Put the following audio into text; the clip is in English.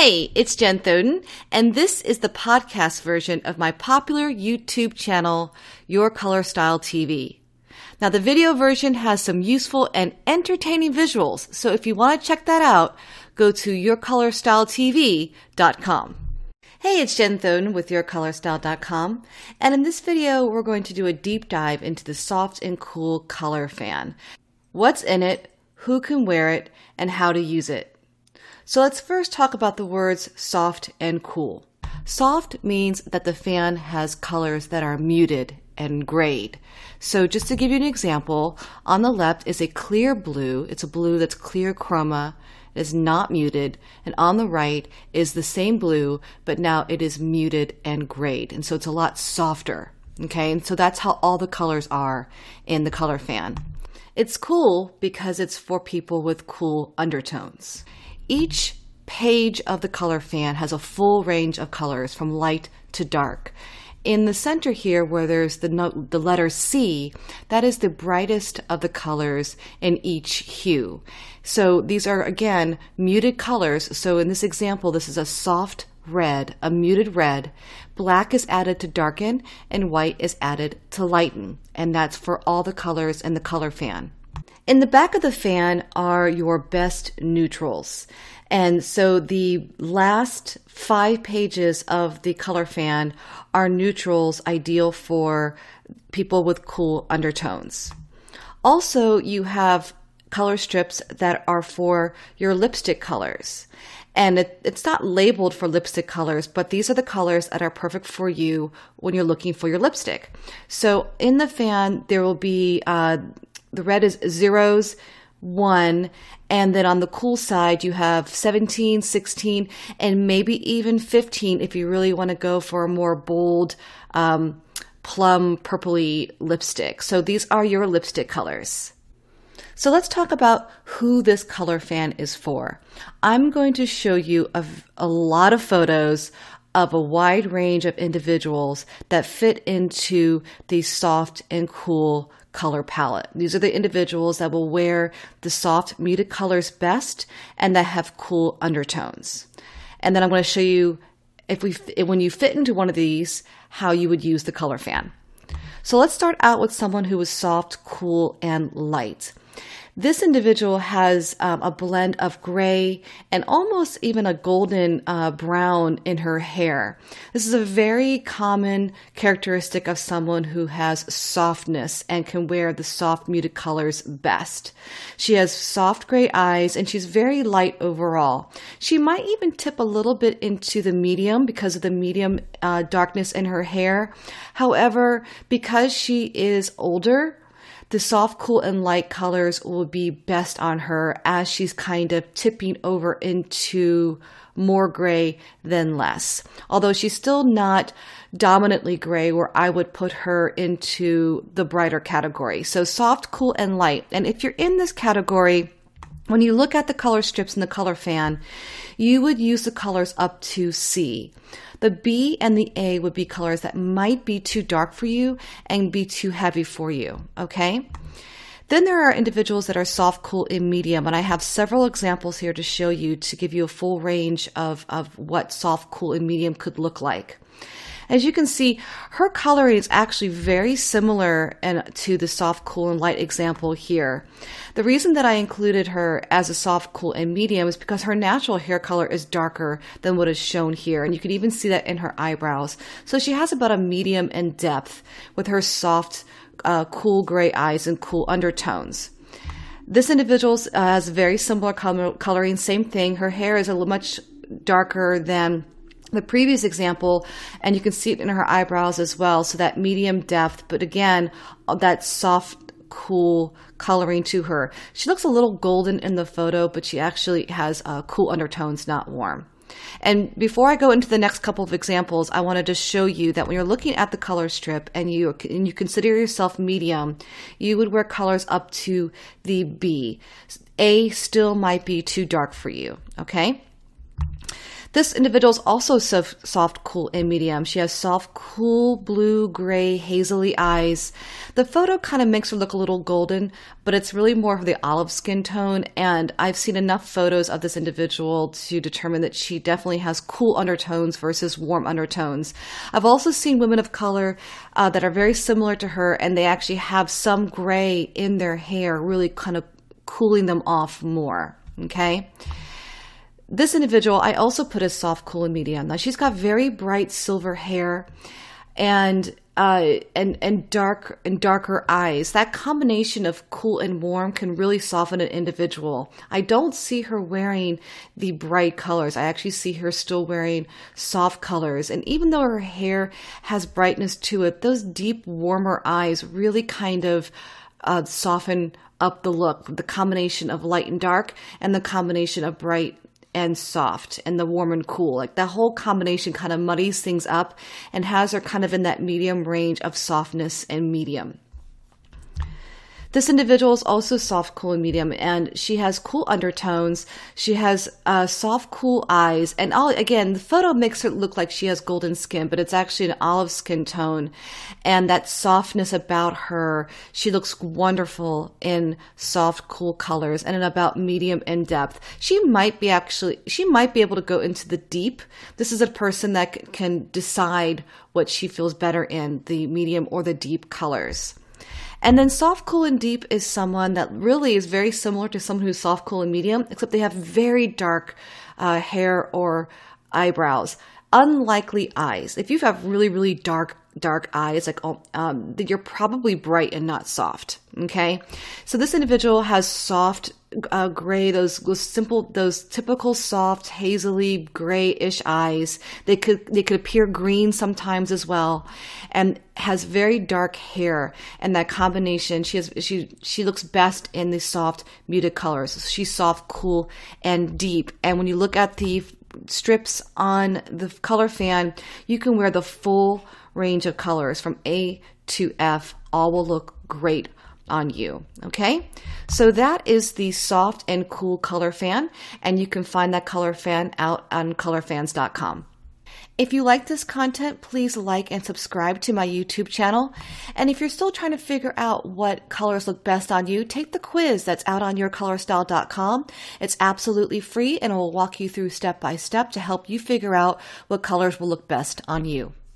Hey, it's Jen Thoden, and this is the podcast version of my popular YouTube channel, Your Color Style TV. Now, the video version has some useful and entertaining visuals, so if you want to check that out, go to yourcolorstyletv.com. Hey, it's Jen Thoden with yourcolorstyle.com, and in this video, we're going to do a deep dive into the soft and cool color fan. What's in it, who can wear it, and how to use it. So let's first talk about the words soft and cool. Soft means that the fan has colors that are muted and grayed. So just to give you an example, on the left is a clear blue. It's a blue that's clear chroma. It is not muted. And on the right is the same blue, but now it is muted and grayed. And so it's a lot softer. Okay. And so that's how all the colors are in the color fan. It's cool because it's for people with cool undertones. Each page of the color fan has a full range of colors from light to dark. In the center here, where there's the, note, the letter C, that is the brightest of the colors in each hue. So these are, again, muted colors. So in this example, this is a soft red, a muted red. Black is added to darken, and white is added to lighten. And that's for all the colors in the color fan. In the back of the fan are your best neutrals. And so the last five pages of the color fan are neutrals ideal for people with cool undertones. Also, you have color strips that are for your lipstick colors. And it, it's not labeled for lipstick colors, but these are the colors that are perfect for you when you're looking for your lipstick. So in the fan, there will be uh, the red is zeros, one, and then on the cool side, you have 17, 16, and maybe even 15 if you really want to go for a more bold, um, plum purpley lipstick. So these are your lipstick colors. So let's talk about who this color fan is for. I'm going to show you a, a lot of photos of a wide range of individuals that fit into the soft and cool color palette. These are the individuals that will wear the soft muted colors best and that have cool undertones. And then I'm going to show you if we when you fit into one of these how you would use the color fan. So let's start out with someone who is soft, cool, and light. This individual has um, a blend of gray and almost even a golden uh, brown in her hair. This is a very common characteristic of someone who has softness and can wear the soft muted colors best. She has soft gray eyes and she's very light overall. She might even tip a little bit into the medium because of the medium uh, darkness in her hair. However, because she is older, the soft, cool, and light colors will be best on her as she's kind of tipping over into more gray than less. Although she's still not dominantly gray where I would put her into the brighter category. So soft, cool, and light. And if you're in this category, when you look at the color strips in the color fan, you would use the colors up to C. The B and the A would be colors that might be too dark for you and be too heavy for you. Okay. Then there are individuals that are soft, cool, and medium, and I have several examples here to show you to give you a full range of, of what soft, cool, and medium could look like. As you can see, her coloring is actually very similar to the soft, cool, and light example here. The reason that I included her as a soft, cool, and medium is because her natural hair color is darker than what is shown here, and you can even see that in her eyebrows. So she has about a medium in depth with her soft, uh, cool gray eyes and cool undertones. This individual uh, has very similar color- coloring, same thing. Her hair is a little much darker than the previous example, and you can see it in her eyebrows as well. So that medium depth, but again, that soft, cool coloring to her. She looks a little golden in the photo, but she actually has uh, cool undertones, not warm. And before I go into the next couple of examples, I wanted to show you that when you're looking at the color strip and you and you consider yourself medium, you would wear colors up to the B. A still might be too dark for you, okay? This individual is also soft, soft, cool, and medium. She has soft, cool, blue, gray, hazily eyes. The photo kind of makes her look a little golden, but it's really more of the olive skin tone. And I've seen enough photos of this individual to determine that she definitely has cool undertones versus warm undertones. I've also seen women of color uh, that are very similar to her, and they actually have some gray in their hair, really kind of cooling them off more. Okay. This individual, I also put as soft, cool, and medium. Now she's got very bright silver hair, and uh, and and dark and darker eyes. That combination of cool and warm can really soften an individual. I don't see her wearing the bright colors. I actually see her still wearing soft colors. And even though her hair has brightness to it, those deep, warmer eyes really kind of uh, soften up the look. The combination of light and dark, and the combination of bright and soft and the warm and cool. Like that whole combination kind of muddies things up and has her kind of in that medium range of softness and medium. This individual is also soft, cool, and medium, and she has cool undertones. She has uh, soft, cool eyes, and all again, the photo makes her look like she has golden skin, but it's actually an olive skin tone, and that softness about her. She looks wonderful in soft, cool colors, and in about medium in depth. She might be actually, she might be able to go into the deep. This is a person that can decide what she feels better in, the medium or the deep colors. And then soft, cool, and deep is someone that really is very similar to someone who's soft, cool, and medium, except they have very dark uh, hair or eyebrows. Unlikely eyes. If you have really, really dark dark eyes, like oh, um, you're probably bright and not soft. Okay, so this individual has soft uh, gray, those, those simple, those typical soft, hazily grayish eyes. They could they could appear green sometimes as well, and has very dark hair. And that combination, she has she she looks best in the soft, muted colors. She's soft, cool, and deep. And when you look at the strips on the color fan, you can wear the full range of colors from A to F. All will look great on you. Okay. So that is the soft and cool color fan. And you can find that color fan out on colorfans.com. If you like this content, please like and subscribe to my YouTube channel. And if you're still trying to figure out what colors look best on you, take the quiz that's out on yourcolorstyle.com. It's absolutely free and it will walk you through step by step to help you figure out what colors will look best on you.